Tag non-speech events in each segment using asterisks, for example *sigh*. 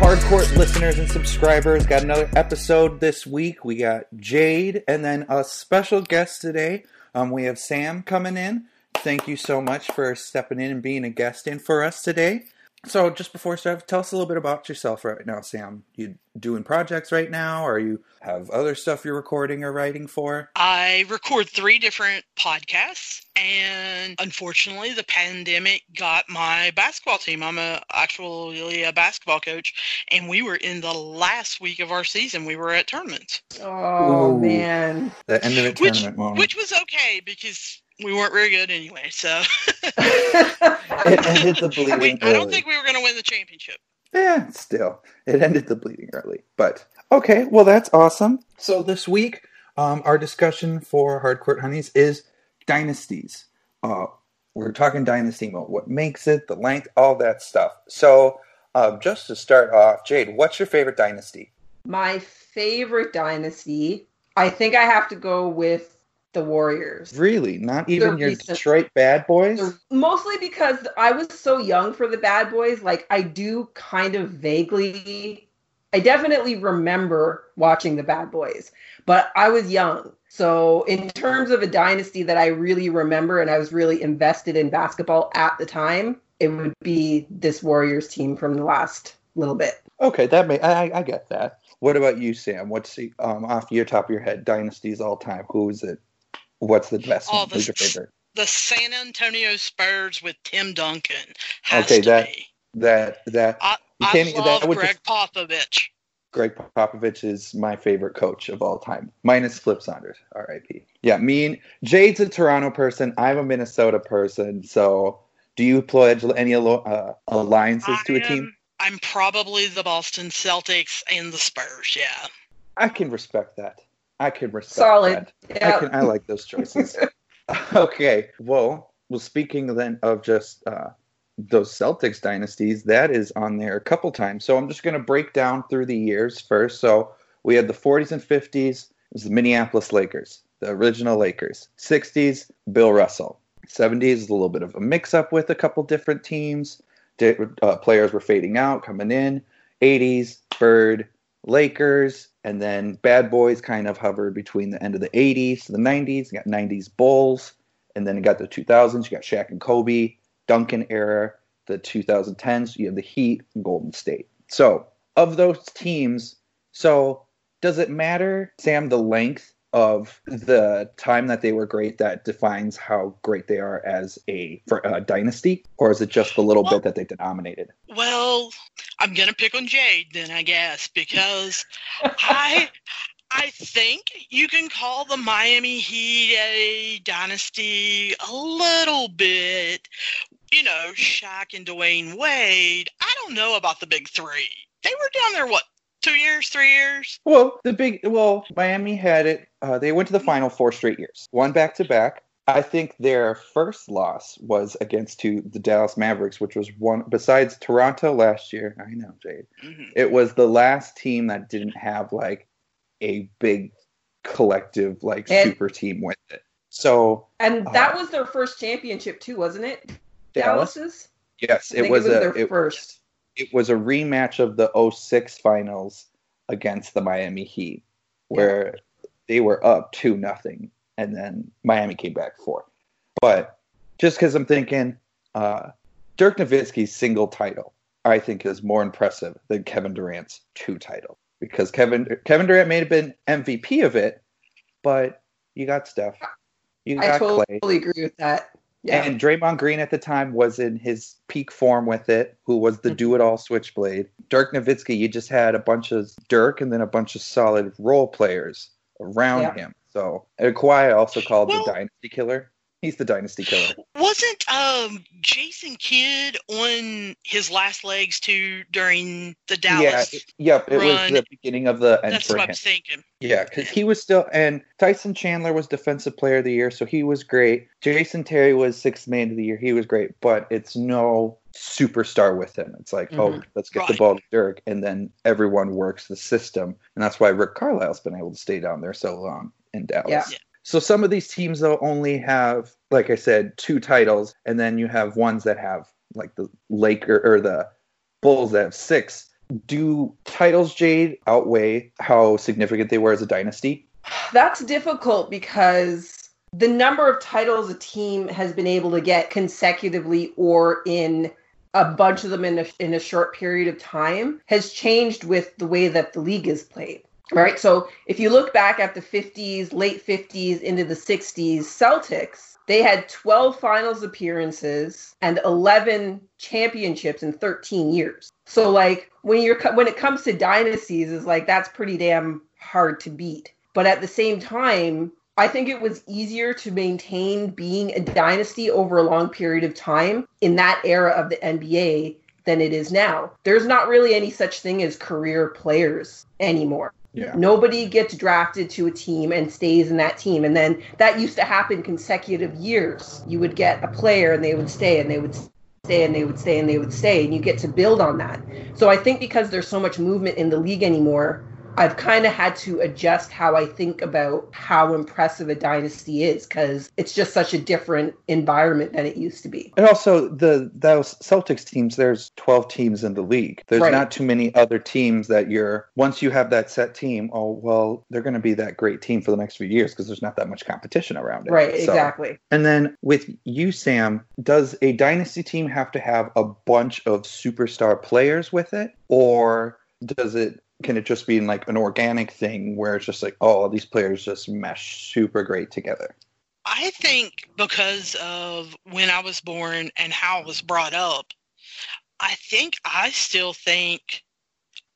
Hardcourt listeners and subscribers. Got another episode this week. We got Jade and then a special guest today. Um, we have Sam coming in. Thank you so much for stepping in and being a guest in for us today. So, just before we start, tell us a little bit about yourself right now, Sam. You doing projects right now, or you have other stuff you're recording or writing for? I record three different podcasts, and unfortunately, the pandemic got my basketball team. I'm a, actually a basketball coach, and we were in the last week of our season. We were at tournaments. Oh Ooh. man. The end of the Which, tournament moment. which was okay because we weren't very good anyway. So *laughs* it ended the bleeding we, I don't think we were going to win the championship. Yeah, still, it ended the bleeding early. But okay, well that's awesome. So this week, um, our discussion for Hardcourt Honeys is dynasties. Uh, we're talking dynasty mode, what makes it, the length, all that stuff. So, uh, just to start off, Jade, what's your favorite dynasty? My favorite dynasty, I think I have to go with the Warriors. Really, not even your recent- Detroit Bad Boys? The- Mostly because I was so young for the Bad Boys. Like, I do kind of vaguely, I definitely remember watching the Bad Boys, but I was young. So, in terms of a dynasty that I really remember and I was really invested in basketball at the time, it would be this Warriors team from the last little bit. Okay, that may I, I get that. What about you, Sam? What's the, um, off your top of your head dynasties all time? Who is it? What's the best Oh, one? Who's your the- favorite? The San Antonio Spurs with Tim Duncan has Okay, to that-. That that I, I love that Gregg Popovich. Gregg Popovich is my favorite coach of all time, minus Flip Saunders, R.I.P. Yeah, me and Jade's a Toronto person. I'm a Minnesota person. So, do you pledge any uh, alliances to a I team? am- I'm probably the Boston Celtics and the Spurs. Yeah. I can respect that. I can respect Solid. that. I Yeah. can. I like those choices. *laughs* okay. Well, well. Speaking then of just uh, those Celtics dynasties, that is on there a couple times. So I'm just going to break down through the years first. So we had the 40s and 50s. It was the Minneapolis Lakers, the original Lakers. 60s, Bill Russell. 70s is a little bit of a mix-up with a couple different teams. Uh, players were fading out, coming in. 80s, Bird, Lakers, and then Bad Boys kind of hovered between the end of the 80s to the 90s. You got 90s Bulls, and then you got the 2000s. You got Shaq and Kobe, Duncan era, the 2010s. You have the Heat and Golden State. So, of those teams, so does it matter, Sam, the length of the time that they were great that defines how great they are as a for a dynasty, or is it just the little Well- bit that they dominated? Well, I'm gonna pick on Jade then, I guess, because I I think you can call the Miami Heat a dynasty a little bit. You know, Shaq and Dwyane Wade. I don't know about the big three. They were down there what two years, three years? Well, the big well, Miami had it. Uh, they went to the final four straight years, one back to back. I think their first loss was against to the Dallas Mavericks, which was one besides Toronto last year. I know, Jade. Mhm. It was the last team that didn't have like a big collective like And- super team with it. So And that Uh, was their first championship too, wasn't it? Dallas, Dallas's. yes, I it think was, it was a their it, first. It was a rematch of the 06 finals against the Miami Heat, where they were up two nothing, and then Miami came back four. But just because I'm thinking, uh, Dirk Nowitzki's single title, I think is more impressive than Kevin Durant's two title because Kevin Kevin Durant may have been MVP of it, but you got Steph, you I got totally Clay, agree with that. Yeah. and Draymond Green at the time was in his peak form with it, who was Mm-hmm. the do it all switchblade. Dirk Nowitzki, you just had a bunch of Dirk and then a bunch of solid role players around Yeah. him. So, and Kawhi also called Well- the dynasty killer. He's the dynasty killer. Wasn't um Jason Kidd on his last legs too during the Dallas? Yeah, it- yep. It was the beginning of the end That's for what I him. thinking. Yeah, because he was still, and Tyson Chandler was Defensive Player of the Year, so he was great. Jason Terry was Sixth Man of the Year, he was great, but it's no superstar with him. It's like, oh, Mhm. let's get the ball to Dirk, and then everyone works the system, and that's why Rick Carlisle's been able to stay down there so long in Dallas. Yeah. So some of these teams though only have, like I said, two titles, and then you have ones that have like the Laker or the Bulls that have six. do titles, Jade, outweigh how significant they were as a dynasty? That's difficult because the number of titles a team has been able to get consecutively or in a bunch of them in a, in a short period of time has changed with the way that the league is played. Right. So if you look back at the 50s, late 50s into the 60s, Celtics, they had 12 finals appearances and 11 championships in 13 years. So like when you're when it comes to dynasties is like that's pretty damn hard to beat. But at the same time, I think it was easier to maintain being a dynasty over a long period of time in that era of the NBA than it is now. There's not really any such thing as career players anymore. Yeah. Nobody gets drafted to a team and stays in that team. And then that used to happen consecutive years. You would get a player and they would stay and they would stay and they would stay and they would stay. And you get to build on that. So I think because there's so much movement in the league anymore, I've kind of had to adjust how I think about how impressive a dynasty is because it's just such a different environment than it used to be. And also the those Celtics teams, there's 12 teams in the league. There's Right. not too many other teams that you're once you have that set team, oh well, they're going to be that great team for the next few years because there's not that much competition around it. Right, So- exactly. And then with you, Sam, does a dynasty team have to have a bunch of superstar players with it, or does it can it just be in like an organic thing where it's just like, oh, these players just mesh super great together? I think because of when I was born and how I was brought up, I think I still think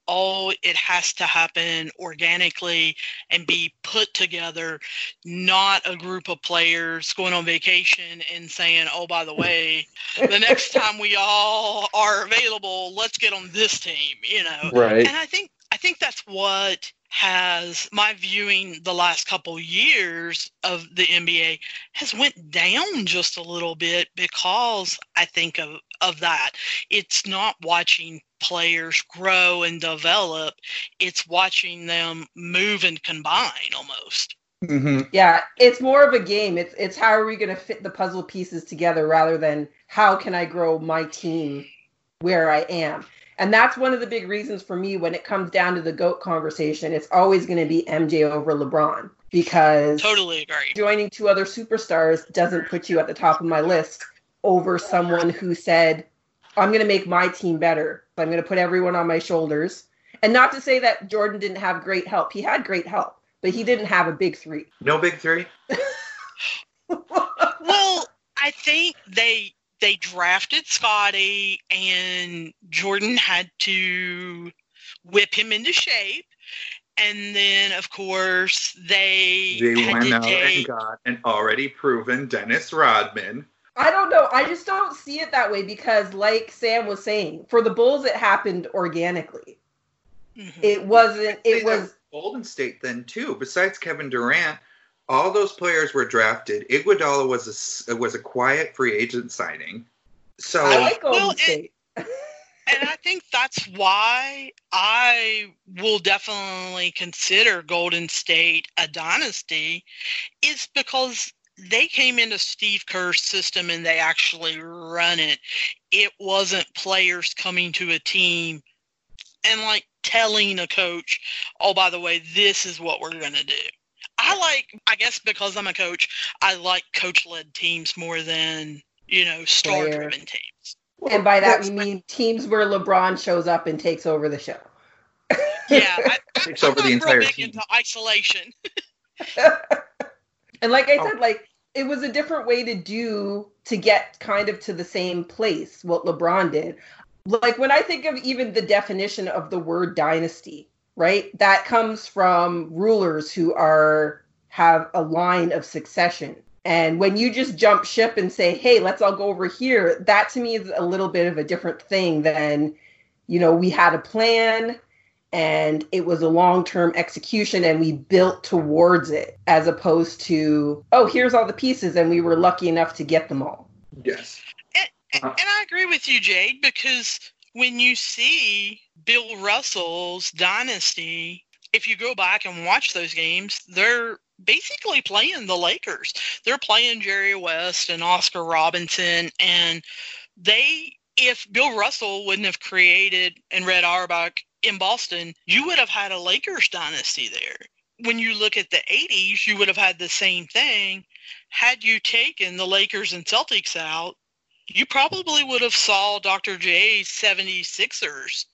oh it has to happen organically and be put together not a group of players going on vacation and saying oh by the way the next *laughs* time we all are available let's get on this team you know Right. and I think I think that's what has my viewing the last couple years of the NBA has went down just a little bit because I think of of that. It's not watching players grow and develop, it's watching them move and combine almost. hmm Yeah, it's more of a game. It's it's how are we going to fit the puzzle pieces together rather than how can I grow my team where I am. And that's one of the big reasons for me when it comes down to the GOAT conversation, it's always going to be MJ over LeBron because Totally agree. joining two other superstars doesn't put you at the top of my list over someone who said, I'm going to make my team better. I'm going to put everyone on my shoulders. And not to say that Jordan didn't have great help. He had great help, but he didn't have a big three. No big three. *laughs* Well, I think they they drafted Scottie and Jordan had to whip him into shape. And then of course they, They had went to out and got an already proven Dennis Rodman. I don't know. I just don't see it that way because, like Sam was saying, for the Bulls, it happened organically. Mhm. It wasn't, it was, Golden State then too. Besides Kevin Durant, all those players were drafted. Iguodala was a s- was a quiet free agent signing. So I like Golden Well, it- State. *laughs* and I think that's why I will definitely consider Golden State a dynasty, is because they came into Steve Kerr's system and they actually run it. It wasn't players coming to a team and like telling a coach, oh, by the way, this is what we're going to do. I like, I guess because I'm a coach, I like coach led teams more than, you know, star driven teams. and by that, we mean teams where LeBron shows up and takes over the show. Yeah, I, *laughs* Takes I'm over the not real entire big team. into isolation. *laughs* and like I Oh. said, like it was a different way to do to get kind of to the same place what LeBron did. Like when I think of even the definition of the word dynasty, right? That comes from rulers who are have a line of succession. And when you just jump ship and say, "Hey, let's all go over here," that to me is a little bit of a different thing than, you know, we had a plan and it was a long-term execution and we built towards it as opposed to, "Oh, here's all the pieces and we were lucky enough to get them all." yes, And, and I agree with you, Jade, because when you see Bill Russell's dynasty, if you go back and watch those games, they're basically playing the Lakers. They're playing Jerry West and Oscar Robinson, and they if Bill Russell wouldn't have created and Red Auerbach in Boston, you would have had a Lakers dynasty there. When you look at the 80s, you would have had the same thing. Had you taken the Lakers and Celtics out, you probably would have saw Dr. J's 76ers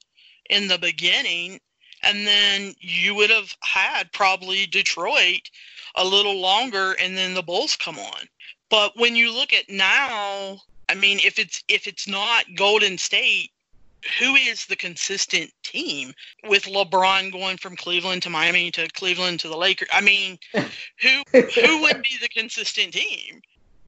in the beginning, and then you would have had probably Detroit a little longer, and then the Bulls come on. But when you look at now, I mean, if it's if it's not Golden State, who is the consistent team with LeBron going from Cleveland to Miami to Cleveland to the Lakers? I mean, who who would be the consistent team?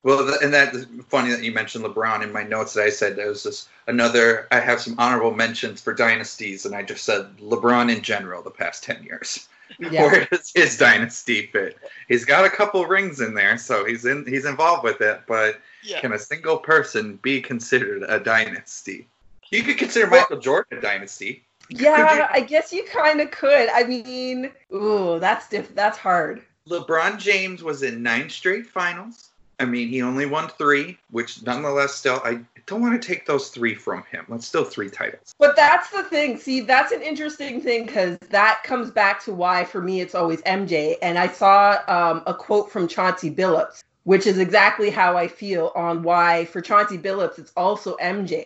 Well, and that's funny that you mentioned LeBron in my notes that I said there was this another. I have some honorable mentions for dynasties, and I just said LeBron in general the past ten years. Yeah. *laughs* Where does his dynasty fit? He's got a couple rings in there, so he's in. He's involved with it, but yeah. can a single person be considered a dynasty? You could consider well, Michael Jordan a dynasty. Yeah, I guess you kind of could. I mean, ooh, that's diff- That's hard. LeBron James was in nine straight finals. I mean, he only won three, which nonetheless still, I don't want to take those three from him. That's still three titles. But that's the thing. See, that's an interesting thing because that comes back to why, for me, it's always MJ. And I saw um, a quote from Chauncey Billups, which is exactly how I feel on why, for Chauncey Billups, it's also MJ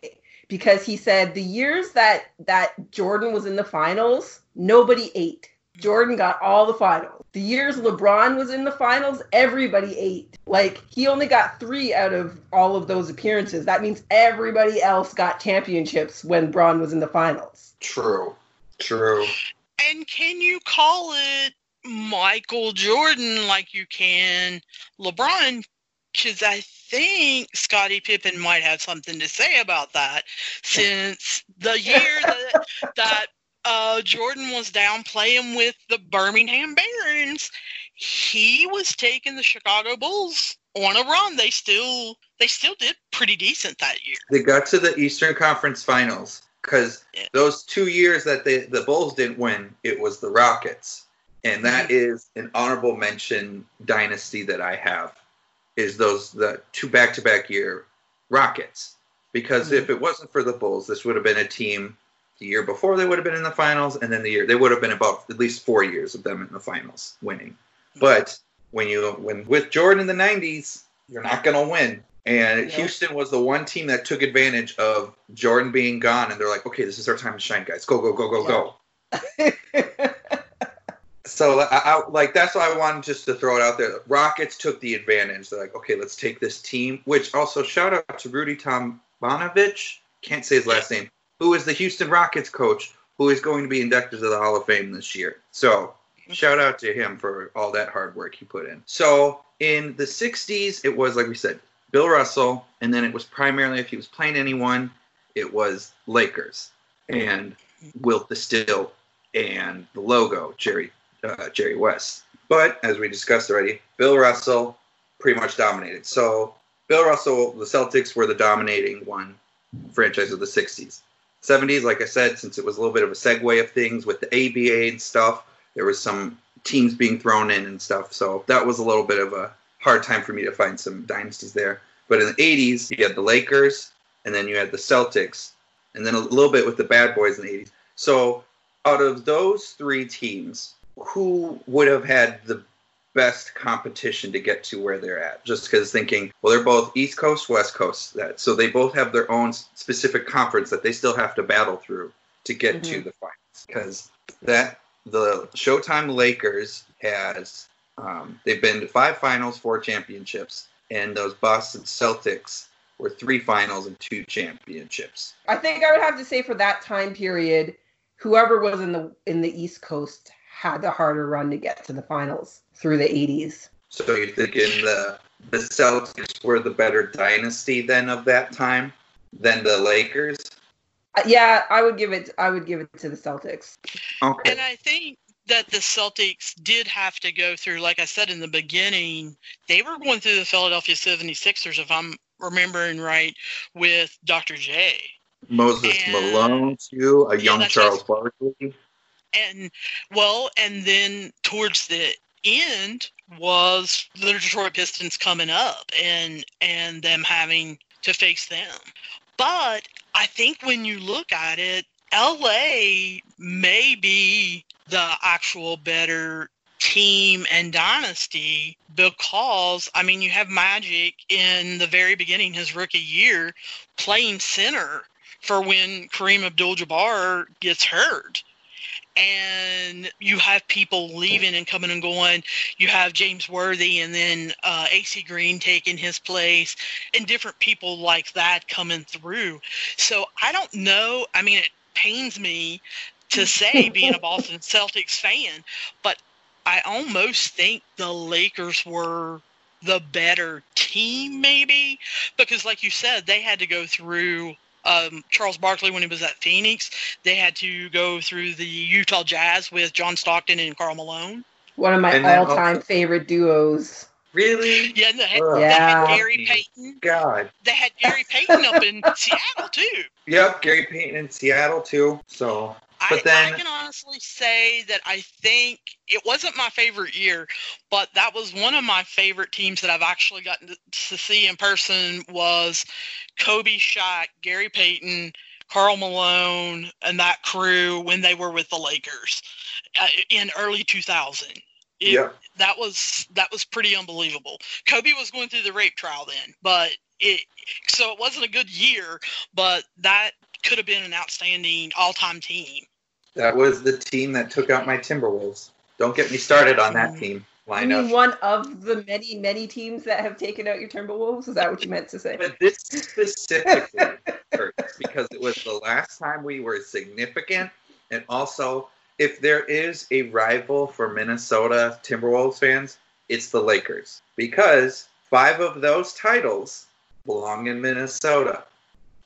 because he said the years that that Jordan was in the finals, nobody ate. Jordan got all the finals. The years LeBron was in the finals, everybody ate. Like he only got 3 out of all of those appearances. That means everybody else got championships when Bron was in the finals. True. True. And can you call it Michael Jordan like you can LeBron because I think Scottie Pippen might have something to say about that, since the year that, *laughs* that uh, Jordan was down playing with the Birmingham Barons, he was taking the Chicago Bulls on a run. They still they still did pretty decent that year. They got to the Eastern Conference Finals because yeah. those two years that they, the Bulls didn't win, it was the Rockets, and that mm-hmm. is an honorable mention dynasty that I have is those the two back to back year Rockets. Because mm-hmm. if it wasn't for the Bulls, this would have been a team the year before they would have been in the finals, and then the year they would have been about at least four years of them in the finals winning. But when you when with Jordan in the '90s, you're not going to win. And Houston was the one team that took advantage of Jordan being gone, and they're like, "Okay, this is our time to shine, guys. Go, go, go, go, yeah. go." so I, I, like that's why I wanted just to throw it out there. Rockets took the advantage. They're like, okay, let's take this team. Which also shout out to Rudy Tomjanovich. Can't say his last name. Who is the Houston Rockets coach? Who is going to be inducted to the Hall of Fame this year? So shout out to him for all that hard work he put in. So in the '60s, it was like we said, Bill Russell, and then it was primarily if he was playing anyone, it was Lakers and Wilt the Stilt and the logo Jerry uh, Jerry West. But as we discussed already, Bill Russell pretty much dominated. So Bill Russell, the Celtics were the dominating one franchise of the 60s. 70s, like I said, since it was a little bit of a segue of things with the ABA and stuff, there was some teams being thrown in and stuff. So that was a little bit of a hard time for me to find some dynasties there. But in the 80s, you had the Lakers, and then you had the Celtics, and then a little bit with the Bad Boys in the 80s. So out of those three teams, who would have had the best competition to get to where they're at. Just because thinking, well, they're both East Coast, West Coast, that so they both have their own specific conference that they still have to battle through to get mm-hmm. to the finals. Because that the Showtime Lakers has um, they've been to five finals, four championships, and those Boston Celtics were three finals and two championships. I think I would have to say for that time period, whoever was in the in the East Coast had the harder run to get to the finals through the 80s. So you're thinking the the Celtics were the better dynasty then of that time than the Lakers? Uh, yeah, I would give it. I would give it to the Celtics. Okay. And I think that the Celtics did have to go through, like I said in the beginning, they were going through the Philadelphia 76ers, if I'm remembering right, with Dr. J. Moses and, Malone, too, a young Charles Barkley and well, and then towards the end was the Detroit Pistons coming up and and them having to face them. But I think when you look at it, LA may be the actual better team and dynasty because I mean you have Magic in the very beginning his rookie year playing center for when Kareem Abdul-Jabbar gets hurt. And you have people leaving and coming and going. You have James Worthy and then uh, AC Green taking his place, and different people like that coming through. So I don't know. I mean, it pains me to *laughs* say being a Boston Celtics fan, but I almost think the Lakers were the better team, maybe, because like you said, they had to go through um, Charles Barkley when he was at Phoenix. They had to go through the Utah Jazz with John Stockton and Karl Malone. One of my all-time also- favorite duos. Really? Yeah, and they had, Ugh. they had Yeah. Gary Payton. God. They had Gary Payton up in *laughs* Seattle too. Yep, Gary Payton in Seattle too. So But I, then- I can honestly say that I think it wasn't my favorite year, but that was one of my favorite teams that I've actually gotten to, to see in person was Kobe Shaq, Gary Payton, Karl Malone, and that crew when they were with the Lakers uh, in early 2000. It- Yep. That was that was pretty unbelievable. Kobe was going through the rape trial then, but it so it wasn't a good year, but that could have been an outstanding all-time team. that was the team that took out my Timberwolves. Don't get me started on that mm. team I mean, one of the many, many teams that have taken out your Timberwolves. Is that what you meant to say? But this specifically hurts because it was the last time we were significant, and also if there is a rival for Minnesota Timberwolves fans, it's the Lakers because five of those titles belong in Minnesota.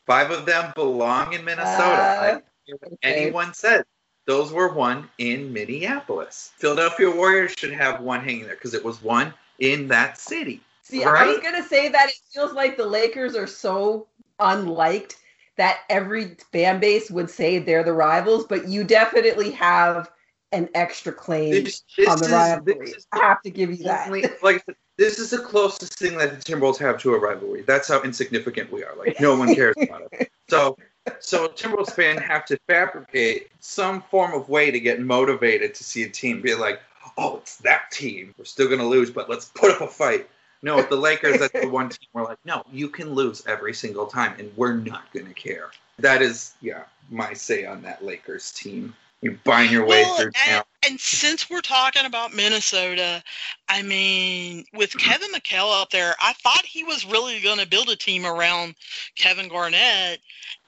Five of them belong in Minnesota. Uh, I don't care what okay. Anyone said those were won in Minneapolis. Philadelphia Warriors should have one hanging there because it was one in that city. See, I was gonna say that it feels like the Lakers are so unliked that every fan base would say they're the rivals, but you definitely have an extra claim This, this on the is, rivalry. this is I have to give you that. like this is the closest thing that the Timberwolves have to a rivalry. That's how insignificant we are. Like no one cares about it. So, so a Timberwolves fan have to fabricate some form of way to get motivated to see a team be like, oh, it's that team. We're still gonna lose, but let's put up a fight. No, with the Lakers, that's the one team we're like, no, you can lose every single time, and we're not gonna care. That is, yeah, my say on that Lakers team. You buying your way Well, through and, town. and since we're talking about Minnesota, I mean, with Kevin McHale up there, I thought he was really going to build a team around Kevin Garnett,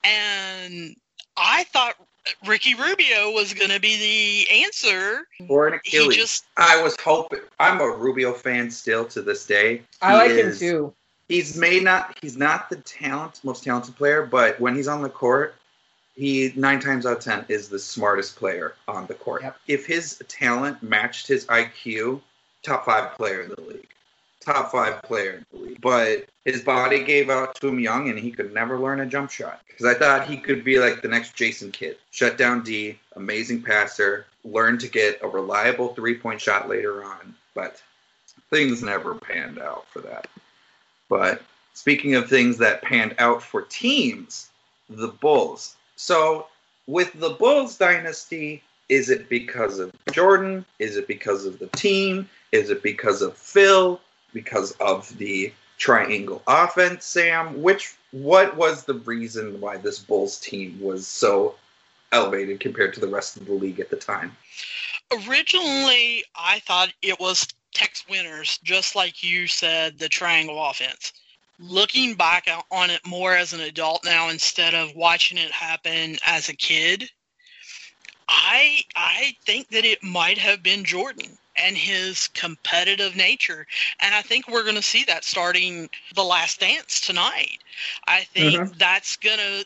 and I thought Ricky Rubio was going to be the answer. Or an He Achilles. just I was hoping. I'm a Rubio fan still to this day. I He like him too. He's made not. He's not the talent, most talented player, but when he's on the court, he nine times out of ten is the smartest player on the court. Yep. If his talent matched his IQ, top five player in the league. Top five player in the league. But his body gave out to him young, and he could never learn a jump shot. Because I thought he could be like the next Jason Kidd, shut down D, amazing passer, learn to get a reliable three point shot later on. But things never panned out for that. But speaking of things that panned out for teams, the Bulls. So with the Bulls dynasty, is it because of Jordan? Is it because of the team? Is it because of Phil? Because of the triangle offense, Sam? Which what was the reason why this Bulls team was so elevated compared to the rest of the league at the time? originally I thought it was Tex Winter's, just like you said, the triangle offense. Looking back on it more as an adult now instead of watching it happen as a kid, I I think that it might have been Jordan and his competitive nature. And I think we're going to see that starting the last dance tonight. I think uh-huh. that's going to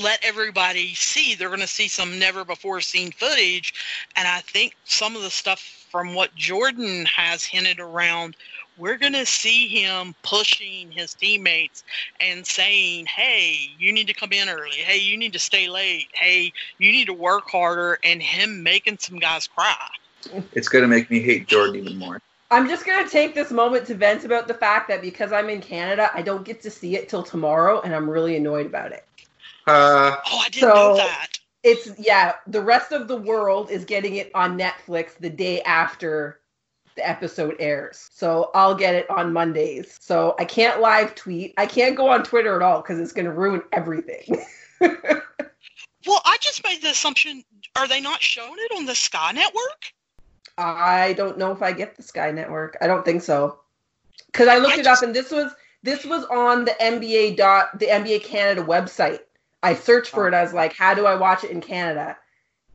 let everybody see. They're going to see some never before seen footage. And I think some of the stuff from what Jordan has hinted around, we're going to see him pushing his teammates and saying, hey, you need to come in early. Hey, you need to stay late. Hey, you need to work harder. And him making some guys cry. It's going to make me hate Jordan even more. I'm just gonna take this moment to vent about the fact that because I'm in Canada, I don't get to see it till tomorrow, and I'm really annoyed about it. Uh, Oh, I didn't know that. It's yeah, the rest of the world is getting it on Netflix the day after the episode airs. So I'll get it on Mondays. So I can't live tweet. I can't go on Twitter at all because it's going to ruin everything. *laughs* Well, I just made the assumption. Are they not showing it on the Sky Network? I don't know if I get the Sky Network. I don't think so. Because I looked I it just- up and this was this was on the NBA dot the NBA Canada website. I searched for oh. it. I was like, how do I watch it in Canada?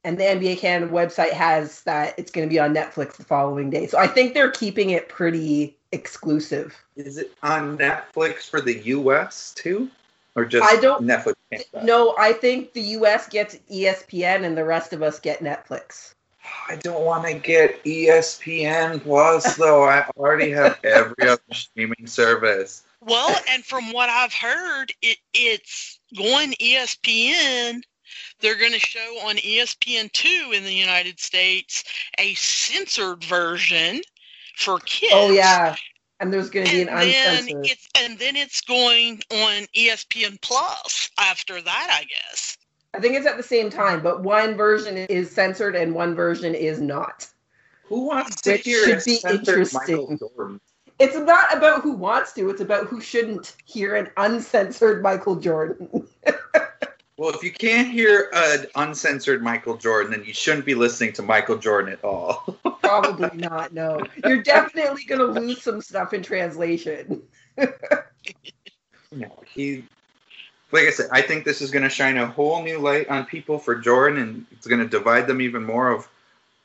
And the NBA Canada website has that it's going to be on Netflix the following day. So I think they're keeping it pretty exclusive. is it on Netflix for the U.S. too, or just I don't- Netflix? Canada? No, I think the US gets ESPN and the rest of us get Netflix. I don't want to get ESPN Plus though. I already have every other *laughs* streaming service. Well, and from what I've heard, it, it's going ESPN. They're going to show on E ESPN2 in the United States a censored version for kids. Oh yeah. And there's going to be And an then uncensored. it's and then it's going on ESPN Plus after that, I guess. I think it's at the same time, but one version is censored and one version is not. Who wants to Which hear should a be censored Michael interesting. Jordan? It's not about who wants to, it's about who shouldn't hear an uncensored Michael Jordan. *laughs* Well, if you can't hear an uncensored Michael Jordan, then you shouldn't be listening to Michael Jordan at all. *laughs* Probably not, no. You're definitely going to lose some stuff in translation. *laughs* No, he. Like I said, I think this is going to shine a whole new light on people for Jordan, and it's going to divide them even more. Of,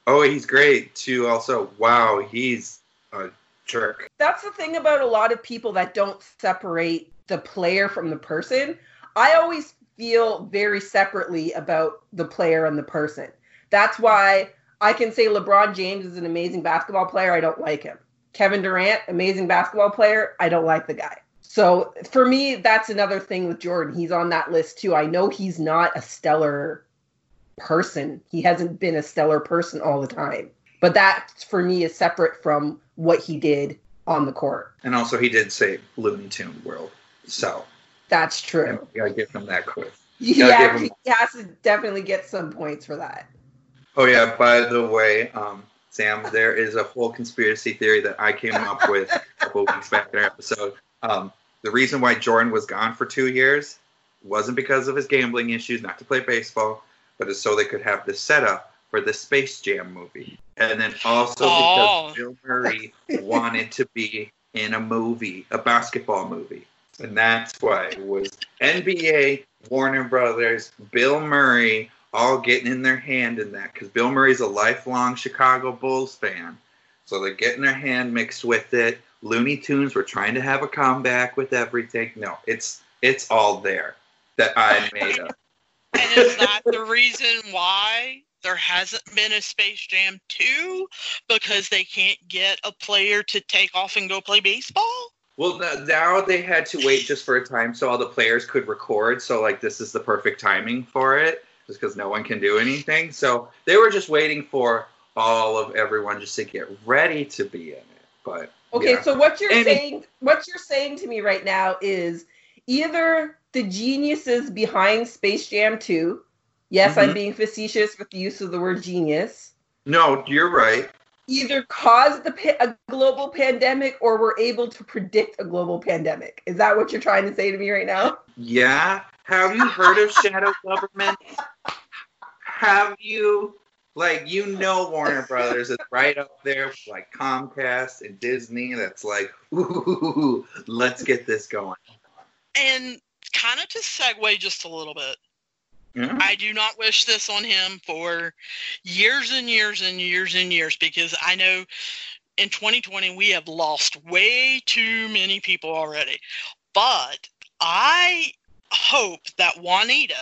oh, he's great. To also, wow, he's a jerk. That's the thing about a lot of people that don't separate the player from the person. I always feel very separately about the player and the person. That's why I can say LeBron James is an amazing basketball player. I don't like him. Kevin Durant, amazing basketball player. I don't like the guy. So for me, that's another thing with Jordan. He's on that list too. I know he's not a stellar person. He hasn't been a stellar person all the time. But that for me is separate from what he did on the court. And also, he did say Looney Tune World, so That's true. I gotta give him that quiz. Yeah, him- he has to definitely get some points for that. Oh yeah, by the way, um, Sam, there is a whole conspiracy theory that I came up with a couple weeks back in our episode. Um, the reason why Jordan was gone for two years wasn't because of his gambling issues, not to play baseball, but it's so they could have the setup for the Space Jam movie. And then also Oh. because Bill Murray *laughs* wanted to be in a movie, a basketball movie. And that's why it was NBA, Warner Brothers, Bill Murray, all getting in their hand in that because Bill Murray's a lifelong Chicago Bulls fan. So they're getting their hand mixed with it. Looney Tunes were trying to have a comeback with everything. No, it's it's all there that I *laughs* made up. And is that the reason why there hasn't been a Space Jam 2? Because they can't get a player to take off and go play baseball? Well, now they had to wait just for a time so all the players could record. So like this is the perfect timing for it, just because no one can do anything. So they were just waiting for all of everyone just to get ready to be in it. But Okay, yeah. so what you're Amy. saying what you're saying to me right now is either the geniuses behind Space Jam 2. Yes, I'm Mhm. being facetious with the use of the word genius. no, you're right. Either caused the pa- a global pandemic or were able to predict a global pandemic. Is that what you're trying to say to me right now? Yeah. Have you heard of shadow government? *laughs* Have you? Like you know, Warner Brothers is right up there, with, like Comcast and Disney. That's like, ooh, let's get this going. And kind of to segue just a little bit, Yeah. I do not wish this on him for years and years and years and years because I know in 2020 we have lost way too many people already. But I hope that Juanita,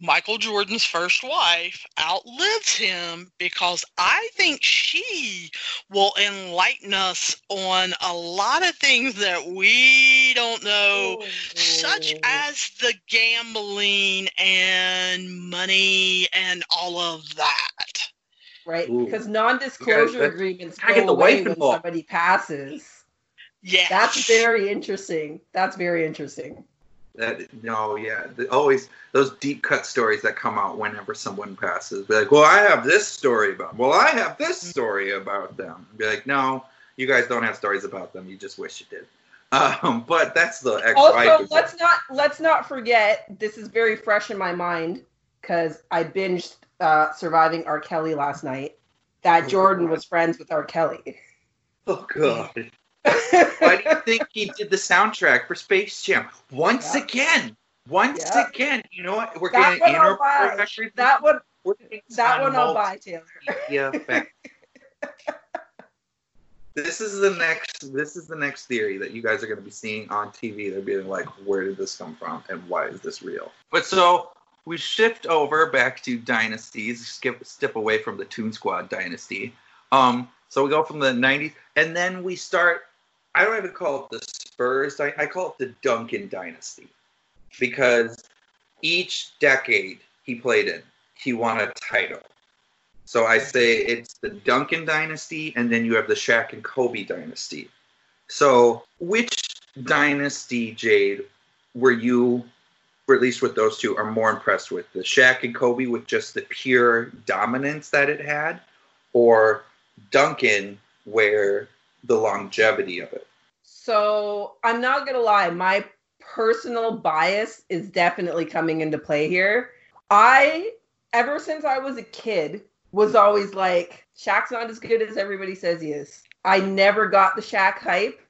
Michael Jordan's first wife, outlives him because I think she will enlighten us on a lot of things that we don't know such oh, as the gambling and money and all of that. right Ooh. because non-disclosure gotta- agreements gotta go get the away when involved. somebody passes. Yeah, That's very interesting. That's very interesting. That no, yeah, the, always those deep cut stories that come out whenever someone passes. Be like, well, I have this story about. Well, I have this story about them. Be like, no, you guys don't have stories about them. You just wish you did. Um, but that's the ex-wife. Also, let's not let's not forget. This is very fresh in my mind because I binged uh, "Surviving R. Kelly" last night. That Oh, Jordan was friends with R. Kelly. Oh god. Why do you think he did the soundtrack for Space Jam? Once Yeah. again. Once Yeah. again. You know what? We're That one I'll buy. that one, that on one I'll buy, Taylor. Yeah. This is the next. This is the next theory that you guys are going to be seeing on TV. They're being like, "Where did this come from, and why is this real?" But so we shift over back to dynasties. Skip, step away from the Toon Squad dynasty. Um, so we go from the '90s, and then we start. I don't even call it the Spurs. I, I call it the Duncan dynasty, because each decade he played in, he won a title. So I say it's the Duncan dynasty, and then you have the Shaq and Kobe dynasty. So which dynasty, Jade, were you, or at least with those two, are more impressed with? The Shaq and Kobe with just the pure dominance that it had, or Duncan where the longevity of it? So I'm not gonna lie, my personal bias is definitely coming into play here. I, ever since I was a kid, was always like, Shaq's not as good as everybody says he is. I never got the Shaq hype.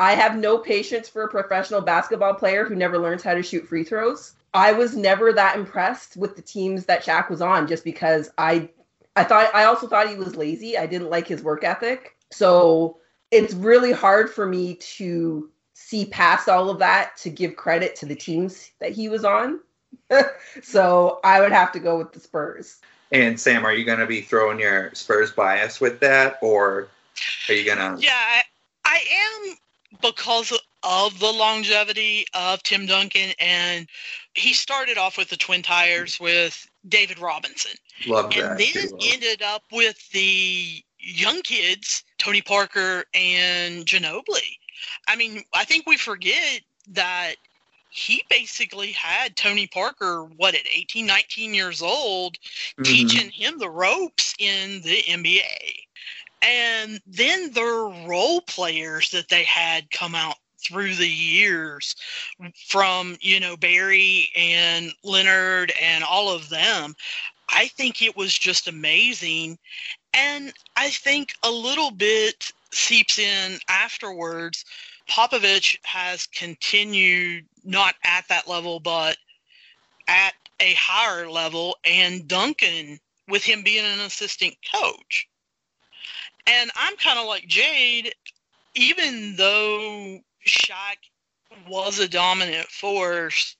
I have no patience for a professional basketball player who never learns how to shoot free throws. I was never that impressed with the teams that Shaq was on just because I I thought I also thought he was lazy. I didn't like his work ethic. So it's really hard for me to see past all of that to give credit to the teams that he was on. *laughs* so I would have to go with the Spurs. And Sam, are you going to be throwing your Spurs bias with that, or are you going to? Yeah, I, I am because of the longevity of Tim Duncan, and he started off with the Twin Towers with David Robinson, Love that. and then ended up with the young kids, Tony Parker and Ginobili. I mean, I think we forget that he basically had Tony Parker, what, at 18, 19 years old, Mhm. teaching him the ropes in the NBA. And then the role players that they had come out through the years from, you know, Barry and Leonard and all of them. I think it was just amazing. And I think a little bit seeps in afterwards. Popovich has continued not at that level, but at a higher level, and Duncan with him being an assistant coach. And I'm kind of like Jade, even though Shaq was a dominant force,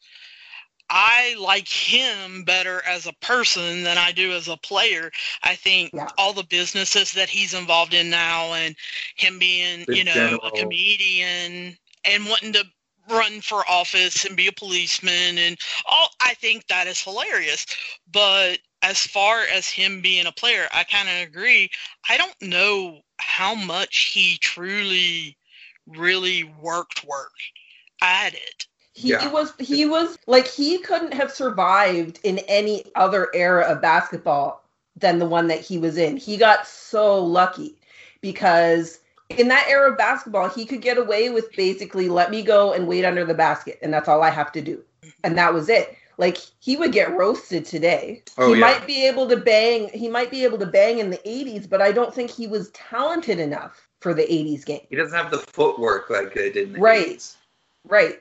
I like him better as a person than I do as a player. I think Yeah. all the businesses that he's involved in now and him being, The you know, general- a comedian and wanting to run for office and be a policeman and all I think that is hilarious. But as far as him being a player, I kind of agree. I don't know how much he truly really worked work at it. He Yeah. was he was like he couldn't have survived in any other era of basketball than the one that he was in. He got so lucky because in that era of basketball, he could get away with basically let me go and wait under the basket and that's all I have to do. And that was it. Like he would get roasted today. Oh, he yeah. might be able to bang, he might be able to bang in the 80s, but I don't think he was talented enough for the 80s game. He doesn't have the footwork like they did in the Right. 80s. Right.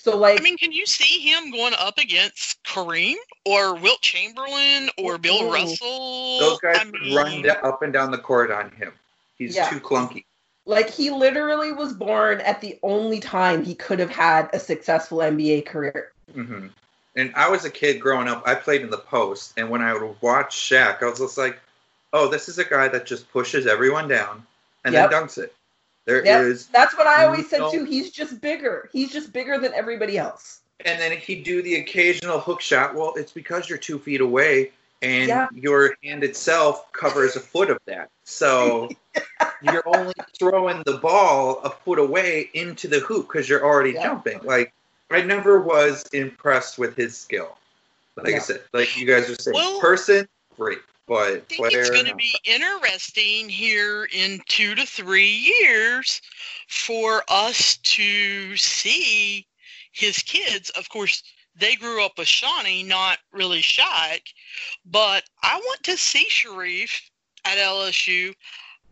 So like I mean, can you see him going up against Kareem or Wilt Chamberlain or Bill Ooh. Russell? Those guys I mean, run up and down the court on him. He's Yeah. too clunky. Like he literally was born at the only time he could have had a successful NBA career. hmm And I was a kid growing up. I played in the post, and when I would watch Shaq, I was just like, "Oh, this is a guy that just pushes everyone down and Yep. then dunks it." There is, Yep. That's what I always said too. He's just bigger. He's just bigger than everybody else. and then he'd do the occasional hook shot. Well, it's because you're two feet away, and Yeah. your hand itself covers a foot of that. So *laughs* you're only throwing the ball a foot away into the hoop because you're already Yeah. jumping. Like I never was impressed with his skill. Like I said, like you guys are saying, Well- person great, but I think it's going to be interesting here in two to three years for us to see his kids. Of course, they grew up with Shaunie, not really Shaq, but I want to see Shareef at LSU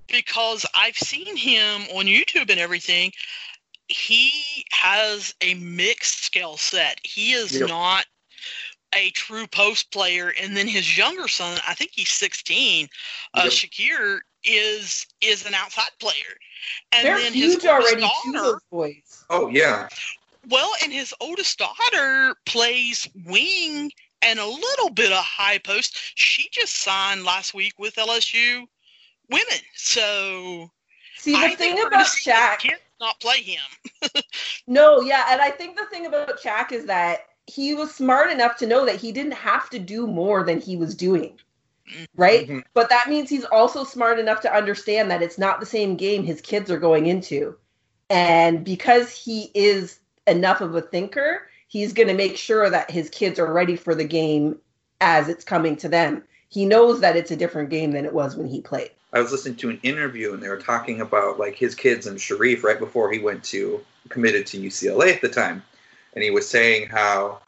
because I've seen him on YouTube and everything. He has a mixed skill set. He is Yep. not a true post player, and then his younger son, I think he's 16, uh, Yep. Shaqir is is an outside player, and They're then his huge oldest already daughter, boys. Oh yeah, well, and his oldest daughter plays wing and a little bit of high post. She just signed last week with LSU women, so See, the I thing we're about gonna see his Shaq, not play him. *laughs* no, yeah, and I think the thing about Shaq is that he was smart enough to know that he didn't have to do more than he was doing. Right? Mhm. But that means he's also smart enough to understand that it's not the same game his kids are going into. And because he is enough of a thinker, he's going to make sure that his kids are ready for the game as it's coming to them. He knows that it's a different game than it was when he played. I was listening to an interview and they were talking about like his kids and Shareef right before he went to committed to UCLA at the time, and he was saying how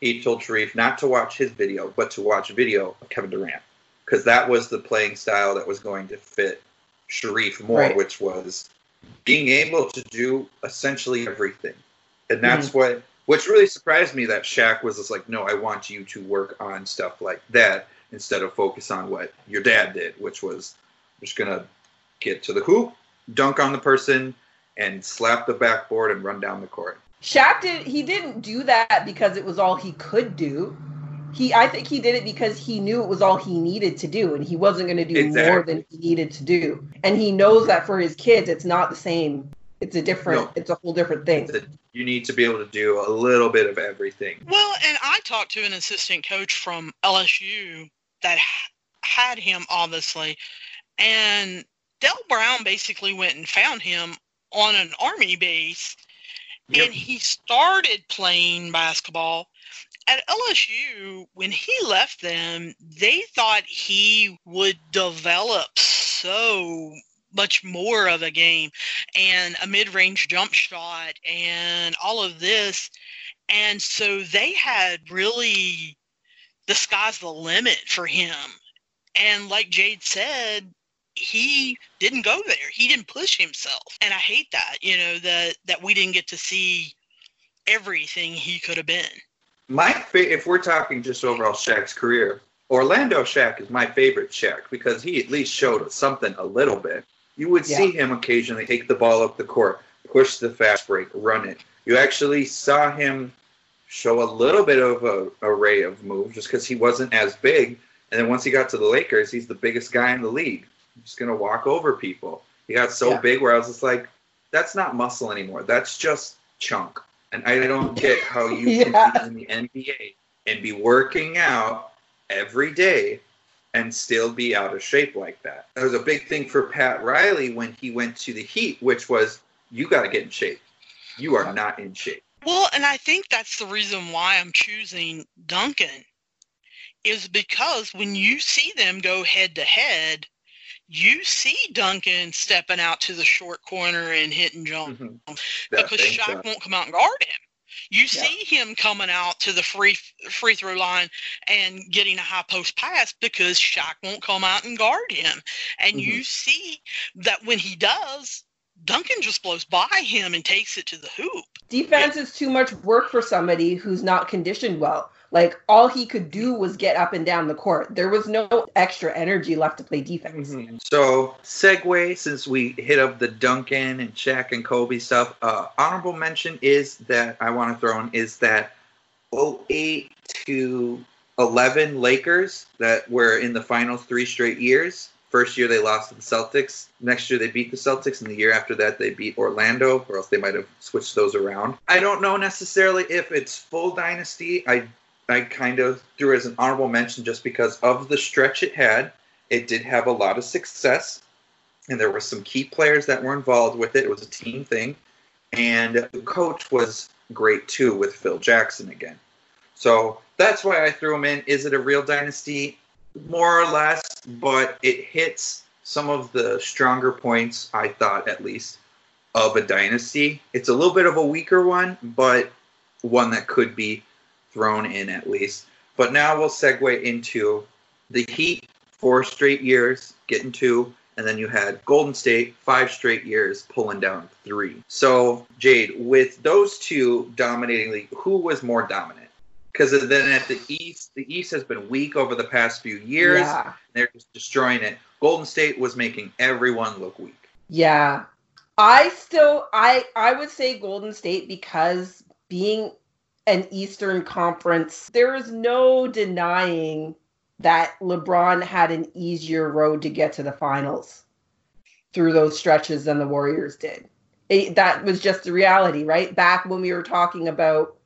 he told Shareef not to watch his video, but to watch a video of Kevin Durant because that was the playing style that was going to fit Shareef more, Right. which was being able to do essentially everything, and that's mm-hmm. what. Which really surprised me that Shaq was just like, no, I want you to work on stuff like that instead of focus on what your dad did, which was just gonna get to the hoop, dunk on the person, and slap the backboard and run down the court. Shaq did he didn't do that because it was all he could do. He I think he did it because he knew it was all he needed to do and he wasn't going to do Exactly. more than he needed to do. And he knows that for his kids it's not the same. It's a different No. it's a whole different thing. That you need to be able to do a little bit of everything. Well, and I talked to an assistant coach from LSU that had him, obviously, and Dale Brown basically went and found him on an army base, And he started playing basketball. At LSU, when he left them, they thought he would develop so much more of a game and a mid range jump shot and all of this. And so they had really the sky's the limit for him. And like Jade said, he didn't go there. He didn't push himself. And I hate that, you know, that that we didn't get to see everything he could have been. My fa- if we're talking just overall Shaq's career, Orlando Shaq is my favorite Shaq because he at least showed us something a little bit. You would see him occasionally take the ball up the court, push the fast break, run it. You actually saw him show a little bit of a array of moves just because he wasn't as big. And then once he got to the Lakers, he's the biggest guy in the league. He's just gonna walk over people. He got so Yeah. big where I was just like, that's not muscle anymore. That's just chunk. And I don't get how *laughs* you Yeah. can be in the NBA and be working out every day and still be out of shape like that. That was a big thing for Pat Riley when he went to the Heat, which was you got to get in shape. You are not in shape. Well, and I think that's the reason why I'm choosing Duncan is because when you see them go head to head, you see Duncan stepping out to the short corner and hitting jump mm-hmm. That because thing, Shaq so- won't come out and guard him. You Yeah. see him coming out to the free free throw line and getting a high post pass because Shaq won't come out and guard him. And mm-hmm. you see that when he does, Duncan just blows by him and takes it to the hoop. Defense is too much work for somebody who's not conditioned well. Like all he could do was get up and down the court. There was no extra energy left to play defense. So, segue since we hit up the Duncan and Shaq and Kobe stuff. Uh, honorable mention is that I want to throw in is that 08 to 11 Lakers that were in the finals three straight years. First year they lost to the Celtics. Next year they beat the Celtics, and the year after that they beat Orlando, or else they might have switched those around. I don't know necessarily if it's full dynasty. I I kind of threw as an honorable mention just because of the stretch it had. It did have a lot of success, and there were some key players that were involved with it. It was a team thing. and the coach was great too with Phil Jackson again. So that's why I threw him in. Is it a real dynasty? More or less, but it hits some of the stronger points, I thought at least, of a dynasty. It's a little bit of a weaker one, but one that could be thrown in at least. But now we'll segue into the Heat, four straight years, getting two, and then you had Golden State, five straight years, pulling down three. So, Jade, with those two dominating league, who was more dominant? Because then at the East, the East has been weak over the past few years. Yeah. They're just destroying it. Golden State was making everyone look weak. Yeah. I still I I would say Golden State because being an Eastern Conference, there is no denying that LeBron had an easier road to get to the finals through those stretches than the Warriors did. It, that was just the reality, right? Back when we were talking about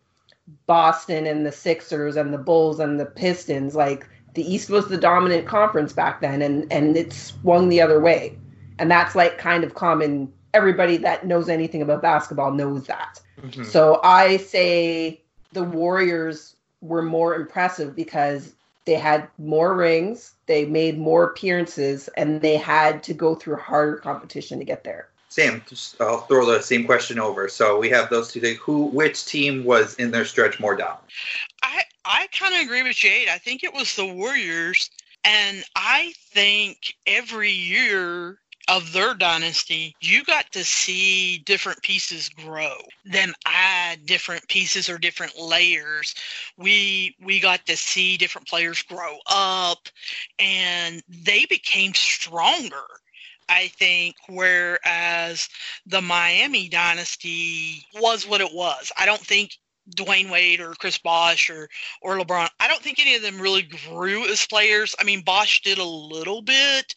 Boston and the Sixers and the Bulls and the Pistons, like the East was the dominant conference back then and and it swung the other way. And that's like kind of common everybody that knows anything about basketball knows that. Mm-hmm. So I say the Warriors were more impressive because they had more rings, they made more appearances, and they had to go through harder competition to get there. Sam, just, I'll throw the same question over. So we have those two things. Who, which team was in their stretch more dominant? I I kind of agree with Jade. I think it was the Warriors, and I think every year of their dynasty, you got to see different pieces grow, them add different pieces or different layers. We we got to see different players grow up, and they became stronger. I think, whereas the Miami dynasty was what it was. I don't think Dwyane Wade or Chris Bosh or or LeBron. I don't think any of them really grew as players. I mean, Bosh did a little bit,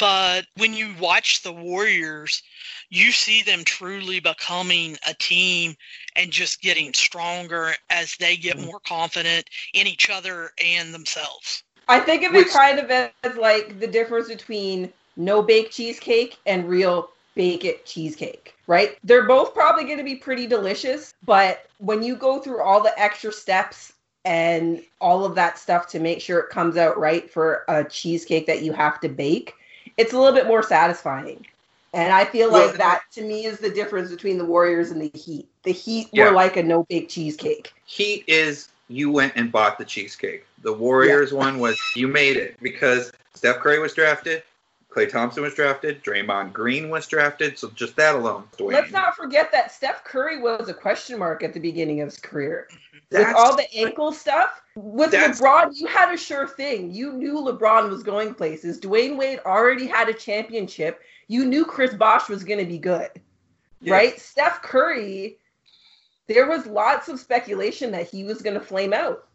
but when you watch the Warriors, you see them truly becoming a team and just getting stronger as they get Mm-hmm. more confident in each other and themselves. I think of Which- it kind of as like the difference between no bake cheesecake and real bake it cheesecake, right? They're both probably going to be pretty delicious, but when you go through all the extra steps and all of that stuff to make sure it comes out right for a cheesecake that you have to bake, it's a little bit more satisfying. And I feel Well, like that to me is the difference between the Warriors and the Heat. The Heat Yeah. were like a no bake cheesecake. Heat is you went and bought the cheesecake. The Warriors one was you made it because Steph Curry was drafted, Klay Thompson was drafted, Draymond Green was drafted. So just that alone, Dwayne. Let's not forget that Steph Curry was a question mark at the beginning of his career. with all the ankle stuff. With That's- LeBron, you had a sure thing. You knew LeBron was going places. Dwyane Wade already had a championship. You knew Chris Bosh was going to be good, Yeah. right? Steph Curry, there was lots of speculation that he was going to flame out.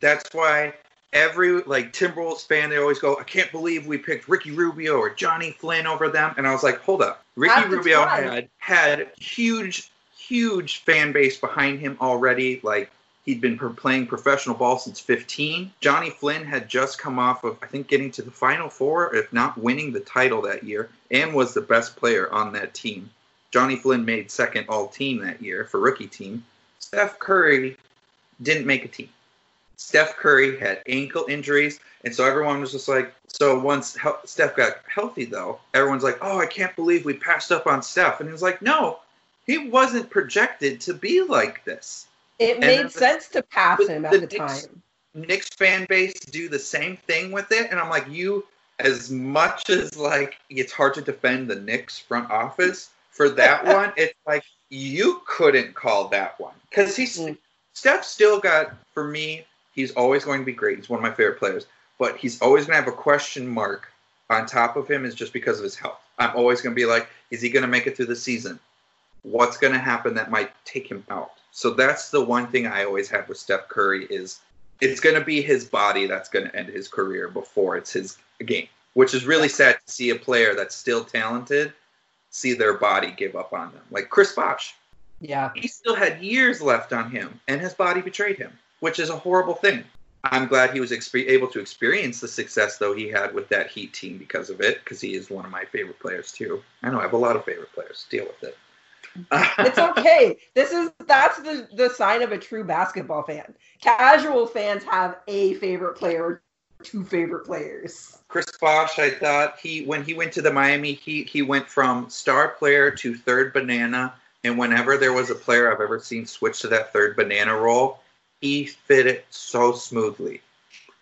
That's why every like Timberwolves fan, they always go, "I can't believe we picked Ricky Rubio or Johnny Flynn over them." And I was like, "Hold up, Ricky Rubio time. had had huge, huge fan base behind him already. Like he'd been playing professional ball since 15. Johnny Flynn had just come off of, I think, getting to the Final Four, if not winning the title that year, and was the best player on that team. Johnny Flynn made second all team that year for rookie team. Steph Curry didn't make a team. Steph Curry had ankle injuries, and so everyone was just like, so once Hel- Steph got healthy, though, everyone's like, oh, I can't believe we passed up on Steph. And he was like, no, he wasn't projected to be like this. It And made the- sense to pass him at the the Knicks- time. Knicks fan base do the same thing with it, and I'm like, you, as much as like it's hard to defend the Knicks front office for that *laughs* one, it's like you couldn't call that one because he's Mm. Steph still got for me. He's always going to be great. He's one of my favorite players, but he's always going to have a question mark on top of him is just because of his health. I'm always going to be like, is he going to make it through the season? What's going to happen that might take him out? So that's the one thing I always have with Steph Curry is it's going to be his body that's going to end his career before it's his game, which is really sad to see a player that's still talented see their body give up on them. Like Chris Bosh, Yeah. he still had years left on him, and his body betrayed him, which is a horrible thing. I'm glad he was expe- able to experience the success though he had with that Heat team because of it, because he is one of my favorite players too. I know I have a lot of favorite players. Deal with it. *laughs* It's okay. This is that's the the sign of a true basketball fan. Casual fans have a favorite player, two favorite players. Chris Bosh, I thought he when he went to the Miami Heat, he went from star player to third banana, and whenever there was a player I've ever seen switch to that third banana role, he fit it so smoothly.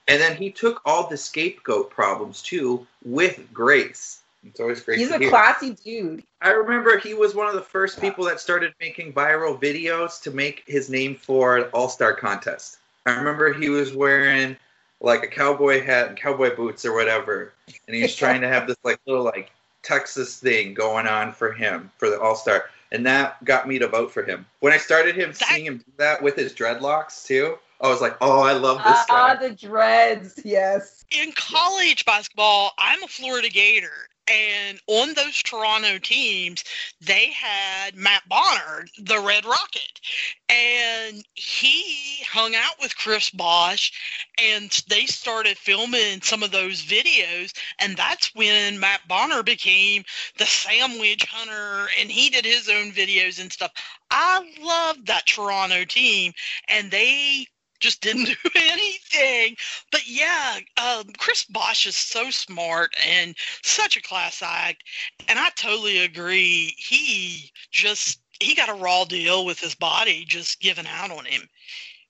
And then he took all the scapegoat problems too with grace. It's always great. He's a hear. classy dude. I remember he was one of the first people that started making viral videos to make his name for All Star contest. I remember he was wearing like a cowboy hat and cowboy boots or whatever, and he was *laughs* trying to have this like little like Texas thing going on for him for the All Star, and that got me to vote for him. When I started him That- seeing him do that with his dreadlocks too, I was like, oh, I love this guy. Ah, guy. the dreads. Yes. in college basketball, I'm a Florida Gator. And on those Toronto teams, they had Matt Bonner, the Red Rocket. And he hung out with Chris Bosh and they started filming some of those videos. And that's when Matt Bonner became the sandwich hunter and he did his own videos and stuff. I loved that Toronto team and they just didn't *laughs* do anything. But yeah, um, Chris Bosh is so smart and such a class act, and I totally agree. He just he got a raw deal with his body just giving out on him.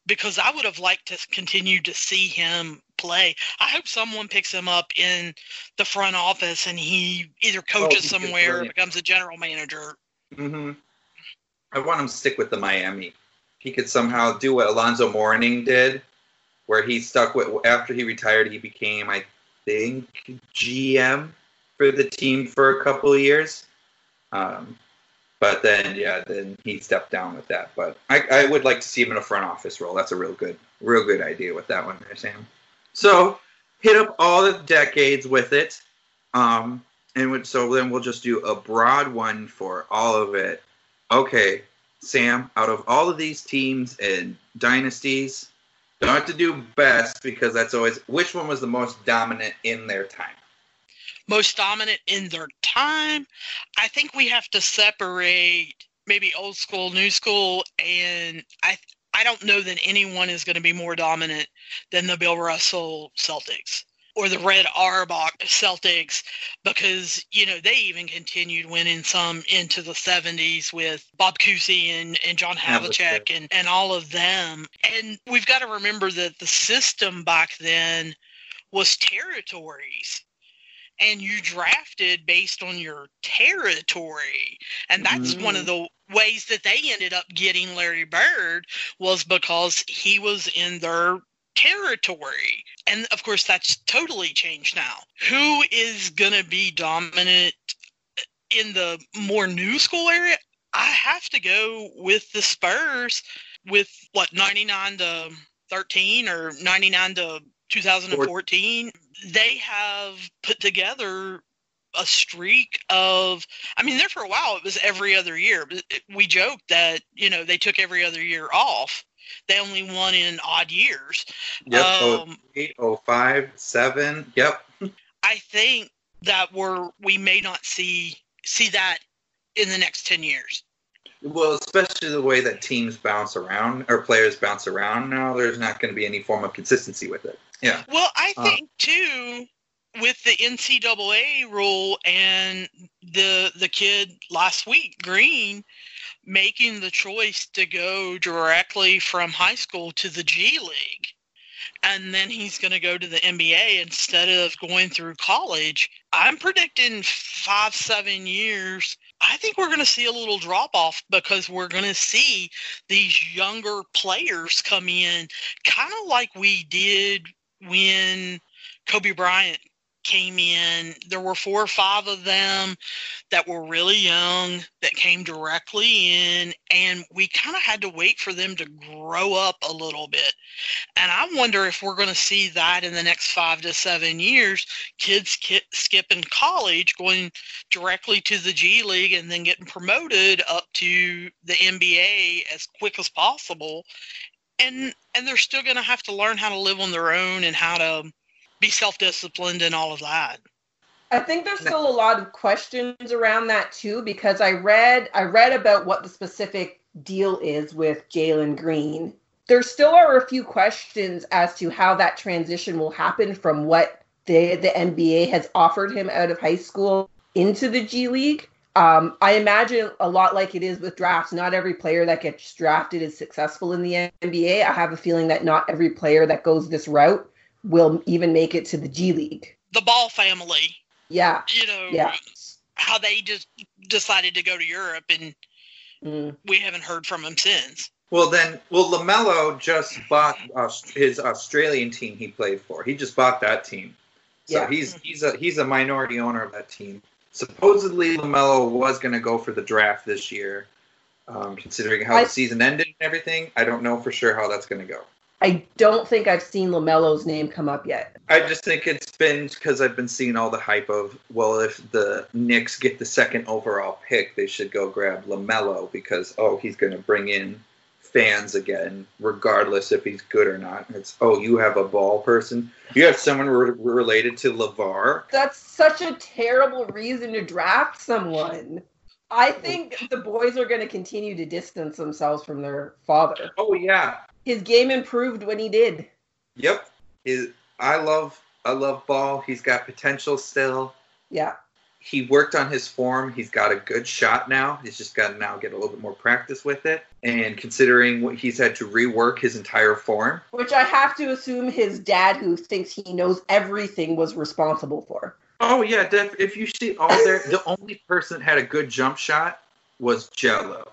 Because I would have liked to continue to see him play. I hope someone picks him up in the front office and he either coaches he's somewhere or becomes a general manager. hmm I want him to stick with the Miami. He could somehow do what Alonzo Mourning did, where he stuck with after he retired. He became, I think, GM for the team for a couple of years. Um, but then, yeah, then he stepped down with that. But I, I would like to see him in a front office role. That's a real good, real good idea with that one there, Sam. So hit up all the decades with it. Um, and so then we'll just do a broad one for all of it. Okay, Sam, out of all of these teams and dynasties, don't have to do best because that's always which one was the most dominant in their time. most dominant in their time. I think we have to separate maybe old school, new school, and I I don't know that anyone is going to be more dominant than the Bill Russell Celtics or the Red Auerbach Celtics because you know they even continued winning some into the 70s with Bob Cousy and, and John Havlicek. And, and all of them. And we've got to remember that the system back then was territories and you drafted based on your territory. And that's one of the ways that they ended up getting Larry Bird was because he was in their territory. And of course, that's totally changed now. Who is going to be dominant in the more new school area? I have to go with the Spurs with what 99 to 13 or 99 to 2014 they have put together a streak of i mean there for a while it was every other year we joked that you know they took every other year off they only won in odd years Yep, um, 08, 05, 7. Yep. i think that we're we may not see see that in the next 10 years Well, especially the way that teams bounce around or players bounce around now, there's not going to be any form of consistency with it. Yeah. Well, I Uh, think too, with the NCAA rule and the the kid last week, Green, making the choice to go directly from high school to the G League, and then he's going to go to the NBA instead of going through college. I'm predicting five seven years. I think we're going to see a little drop off because we're going to see these younger players come in, kind of like we did when Kobe Bryant came in. There were four or five of them that were really young that came directly in, and we kind of had to wait for them to grow up a little bit. And I wonder if we're going to see that in the next five to seven years. Kids ki- skipping college, going directly to the G League, and then getting promoted up to the NBA as quick as possible and and they're still going to have to learn how to live on their own and how to be self-disciplined and all of that. I think there's still a lot of questions around that too because I read I read about what the specific deal is with Jalen Green. There still are a few questions as to how that transition will happen from what the the NBA has offered him out of high school into the G League. Um, I imagine a lot like it is with drafts. Not every player that gets drafted is successful in the NBA. I have a feeling that not every player that goes this route will even make it to the G League. The Ball family, Yeah, you know, yeah. how they just decided to go to Europe, and Mm. we haven't heard from them since. Well, then, well, LaMelo just bought Aus- his Australian team he played for. He just bought that team, so Yeah. he's he's a he's a minority owner of that team. Supposedly, LaMelo was going to go for the draft this year. Um, considering how I- the season ended and everything, I don't know for sure how that's going to go. I don't think I've seen LaMelo's name come up yet. I just think it's been because I've been seeing all the hype of well, if the Knicks get the second overall pick, they should go grab LaMelo because oh, he's going to bring in fans again, regardless if he's good or not. It's oh, you have a ball person, you have someone re- related to LaVar. That's such a terrible reason to draft someone. I think the boys are going to continue to distance themselves from their father. Oh yeah, His game improved when he did. yep. His, I love I love ball. He's got potential still. Yeah. he worked on his form. He's got a good shot now. He's just got to now get a little bit more practice with it. And considering what he's had to rework his entire form, Which I have to assume his dad, who thinks he knows everything, was responsible for. oh yeah, def- if you see all there, the only person that had a good jump shot was Gelo,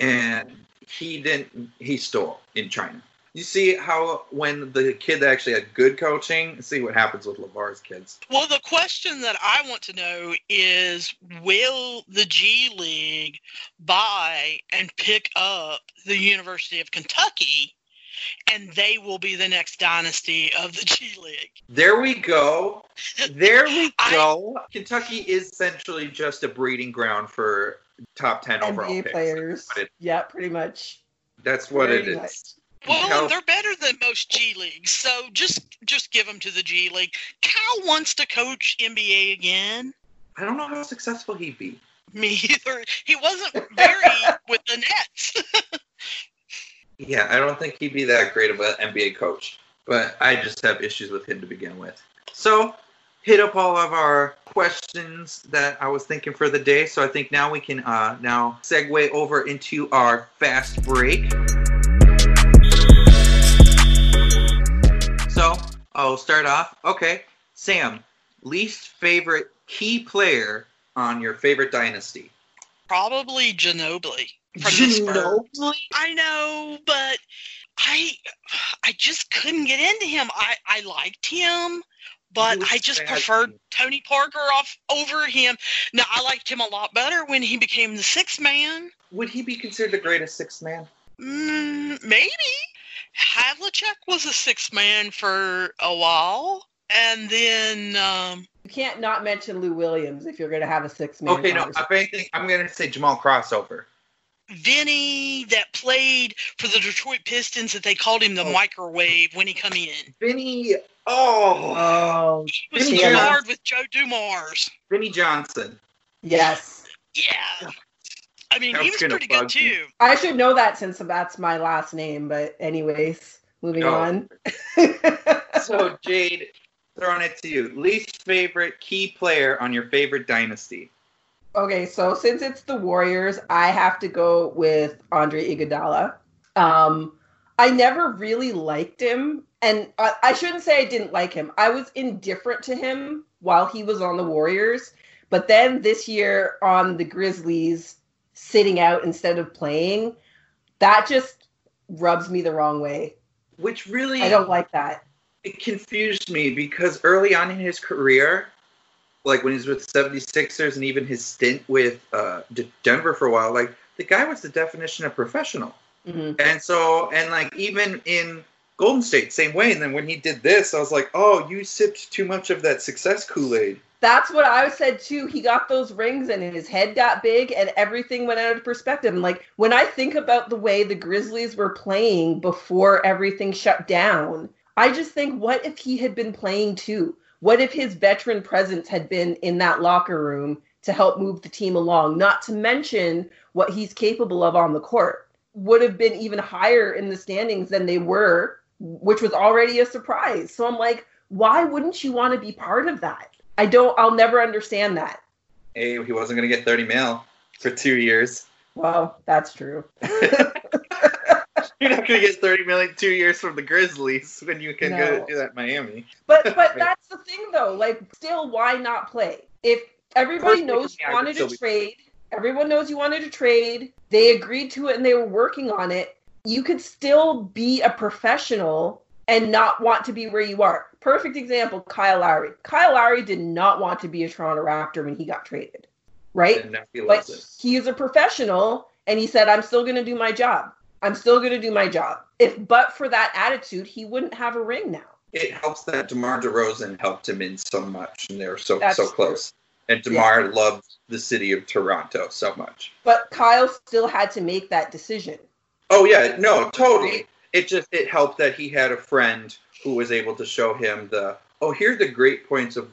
and he didn't. He stole in China. You see how when the kid actually had good coaching, see what happens with LaVar's kids. Well, the question that I want to know is will the G League buy and pick up the University of Kentucky and they will be the next dynasty of the *laughs* G League? There we go. There we *laughs* I- go. Kentucky is essentially just a breeding ground for top 10 overall NBA picks. players. That's it- Yeah, pretty much. That's what it Pretty is. Well, Cal- they're better than most G leagues, so just just give them to the G League. Cal wants to coach NBA again. I don't know how successful he'd be. Me either. He wasn't very *laughs* with the Nets. Yeah, I don't think he'd be that great of an NBA coach, but I just have issues with him to begin with. So, hit up all of our questions that I was thinking for the day. So I think now we can uh, now segue over into our fast break. So I'll start off. Okay, Sam, least favorite key player on your favorite dynasty. Probably Ginobili from the Spurs. I know, but I I just couldn't get into him. I I liked him, but I just bad. preferred Tony Parker off over him. Now I liked him a lot better when he became the sixth man. Would he be considered the greatest sixth man? Mm, maybe Havlicek was a sixth man for a while, and then um, You can't not mention Lou Williams if you're going to have a sixth man. Okay, no. If anything, I'm gonna say Jamal crossover. Vinnie that played for the Detroit Pistons that they called him the Oh. microwave when he come in. Vinnie. Oh, Oh, He was Vinnie so Johnson. hard with Joe Dumars. Vinnie Johnson. yes. Yeah. I mean, That he was was pretty good bug me. too. I should know that since that's my last name, but anyways, moving No. on. *laughs* So Jade, throwing it to you. Least favorite key player on your favorite dynasty. Okay, so since it's the Warriors, I have to go with Andre Iguodala. Um, I never really liked him, and I, I shouldn't say I didn't like him. I was indifferent to him while he was on the Warriors, but then this year on the Grizzlies, sitting out instead of playing, that just rubs me the wrong way. Which really I don't like that. it confused me because early on in his career, like when he was with 76ers and even his stint with uh, D- Denver for a while, like the guy was the definition of professional. hmm And so, and like even in Golden State, same way. And then when he did this, I was like, oh, you sipped too much of that success Kool Aid. That's what I said too. He got those rings and his head got big and everything went out of perspective. And like when I think about the way the Grizzlies were playing before everything shut down, I just think, what if he had been playing too? What if his veteran presence had been in that locker room to help move the team along? Not to mention what he's capable of on the court. Would have been even higher in the standings than they were, which was already a surprise. So I'm like, why wouldn't you want to be part of that? I don't, I'll never understand that. Hey, he wasn't going to get 30 mil for two years. Well, that's true. *laughs* You're not going to get 30 million two years from the Grizzlies when you can No. go do that in Miami. But *laughs* but that's the thing though. Like still why not play? If everybody Of knows you wanted still to be- trade, everyone knows you wanted to trade, they agreed to it and they were working on it, you could still be a professional and not want to be where you are. Perfect example, Kyle Lowry. Kyle Lowry did not want to be a Toronto Raptor when he got traded. Right? And now he but it. he is a professional and he said i'm still going to do my job i'm still going to do my job if but for that attitude he wouldn't have a ring now It helps that DeMar DeRozan helped him in so much, and they were so That's so true. close. And DeMar loved the city of Toronto so much. but kyle still had to make that decision Oh yeah, no, totally. It just it helped that he had a friend who was able to show him the oh here's the great points of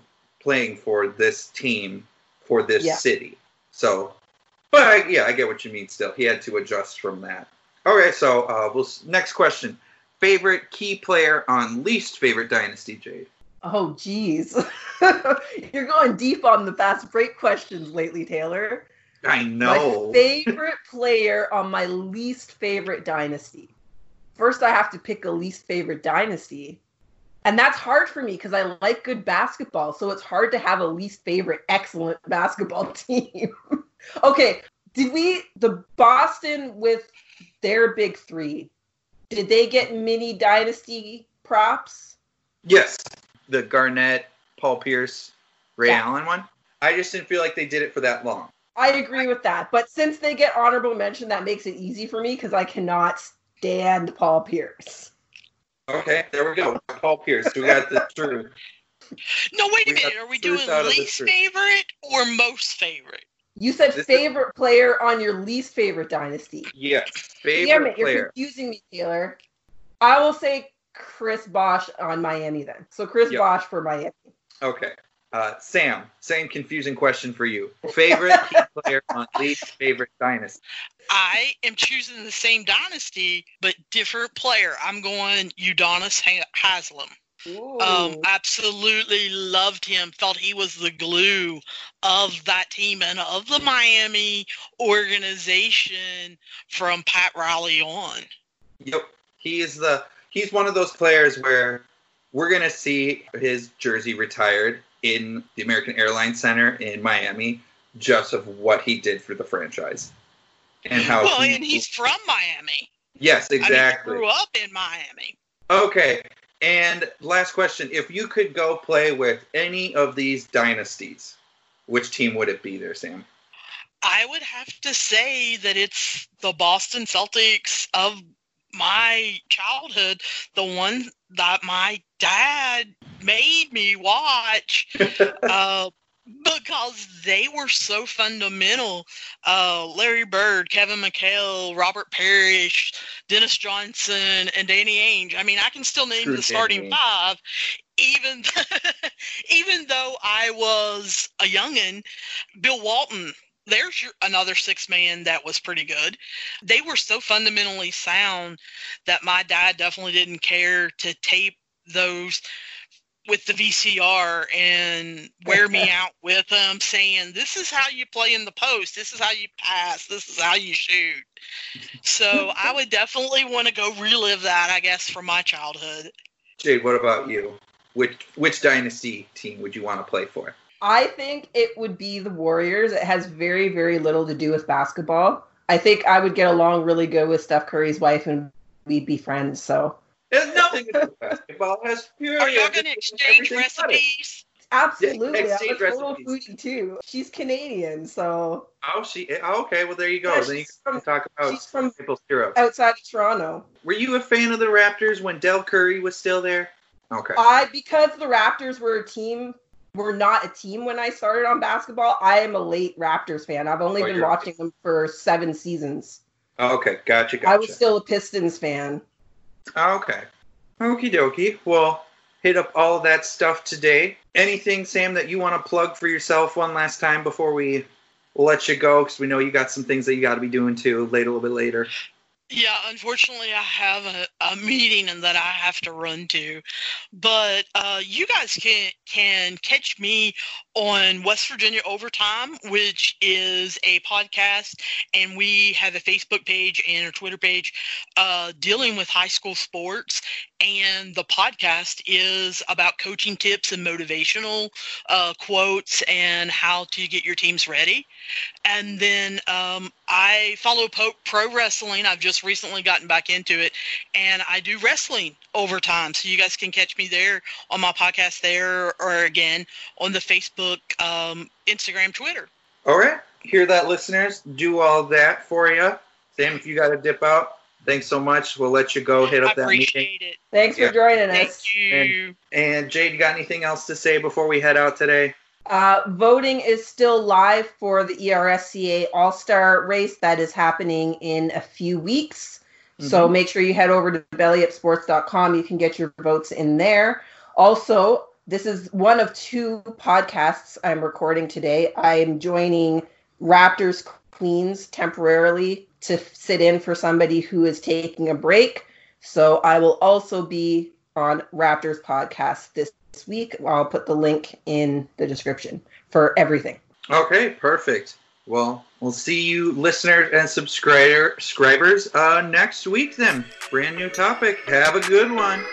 playing for this team for this Yeah. city. So, but I, yeah, I get what you mean. Still, he had to adjust from that. Okay, so uh, we'll next question. Favorite key player on least favorite dynasty, Jade. oh geez *laughs* you're going deep on the fast break questions lately taylor I know. my favorite player on my least favorite dynasty first i have to pick a least favorite dynasty and that's hard for me because i like good basketball so it's hard to have a least favorite excellent basketball *laughs* team okay did we the boston with their big three did they get mini dynasty props Yes, the Garnett, Paul Pierce, Ray Yeah. Allen one. I just didn't feel like they did it for that long. i agree with that but since they get honorable mention that makes it easy for me because i cannot stand paul pierce Okay, there we go. Paul Pierce. We got the *laughs* truth. No, wait a We minute. Are we doing out of the least favorite or most favorite? You said This is- favorite player on your least favorite dynasty. Yes, favorite Damn it, you're confusing me, Taylor. I will say Chris Bosh on Miami then. So Chris Yep. Bosh for Miami. Okay. Uh, Sam, same confusing question for you. Favorite *laughs* key player on least favorite dynasty? I am choosing the same dynasty, but different player. I'm going Udonis Ha- Haslam. Um, absolutely loved him. Felt he was the glue of that team and of the Miami organization from Pat Riley on. Yep. He is the he's one of those players where we're gonna see his jersey retired in the American Airlines Center in Miami just of what he did for the franchise. And how well, he- and he's from Miami. Yes, I mean, exactly. he grew up in Miami. Okay. And last question. If you could go play with any of these dynasties, which team would it be there, Sam? I would have to say that it's the Boston Celtics of my childhood, the one that my dad made me watch *laughs* uh, because they were so fundamental. Uh, Larry Bird, Kevin McHale, Robert Parish, Dennis Johnson, and Danny Ainge. I mean, I can still name True the starting Danny five, even *laughs* even though I was a youngin. Bill Walton. There's your, another six man that was pretty good. They were so fundamentally sound that my dad definitely didn't care to tape those with the VCR and wear me *laughs* out with them saying, This is how you play in the post. This is how you pass. This is how you shoot. So I would definitely want to go relive that, I guess, from my childhood. Jade, what about you? Which which dynasty team would you want to play for? I think it would be the Warriors. It has very, very little to do with basketball. I think I would get along really good with Steph Curry's wife and we'd be friends. So It has nothing to do with basketball. It has purely Are y'all going to exchange everything about it. recipes? absolutely. I'm a exchange total foodie too. She's Canadian, so Oh, she. Oh, okay. Well, there you go. Yeah, then you can from- talk about she's from maple syrup. outside of Toronto. Were you a fan of the Raptors when Dell Curry was still there? Okay. I because the Raptors were a team were not a team when I started on basketball. I am a late Raptors fan. I've only Oh, been you're- watching them for seven seasons. Oh, okay. Gotcha. Gotcha. I was still a Pistons fan. Ah, okay. Okie dokie. Well, hit up all that stuff today. Anything, Sam, that you want to plug for yourself one last time before we let you go? Because we know you got some things that you got to be doing too, late a little bit later. Yeah, unfortunately, I have a, a meeting and that I have to run to, but uh, you guys can can catch me on West Virginia Overtime, which is a podcast, and we have a Facebook page and a Twitter page uh, dealing with high school sports. And the podcast is about coaching tips and motivational uh, quotes and how to get your teams ready. And then um, I follow pro wrestling. I've just recently gotten back into it, and I do wrestling overtime. So you guys can catch me there on my podcast there, or again on the Facebook, um, Instagram, Twitter. All right, hear that, listeners? Do all that for you. Sam, if you got to dip out, thanks so much. We'll let you go hit up I that meeting. it. Thanks Yeah. for joining Thank us. you. And Jade, you got anything else to say before we head out today? Uh, voting is still live for the ERSCA All Star race that is happening in a few weeks. So make sure you head over to bellyupsports.com. You can get your votes in there. Also, this is one of two podcasts I'm recording today. I'm joining Raptors Queens temporarily to sit in for somebody who is taking a break. So I will also be on Raptors podcast this week. I'll put the link in the description for everything. Okay, perfect. Well, we'll see you listeners and subscriber subscribers uh, next week then. Brand new topic. Have a good one.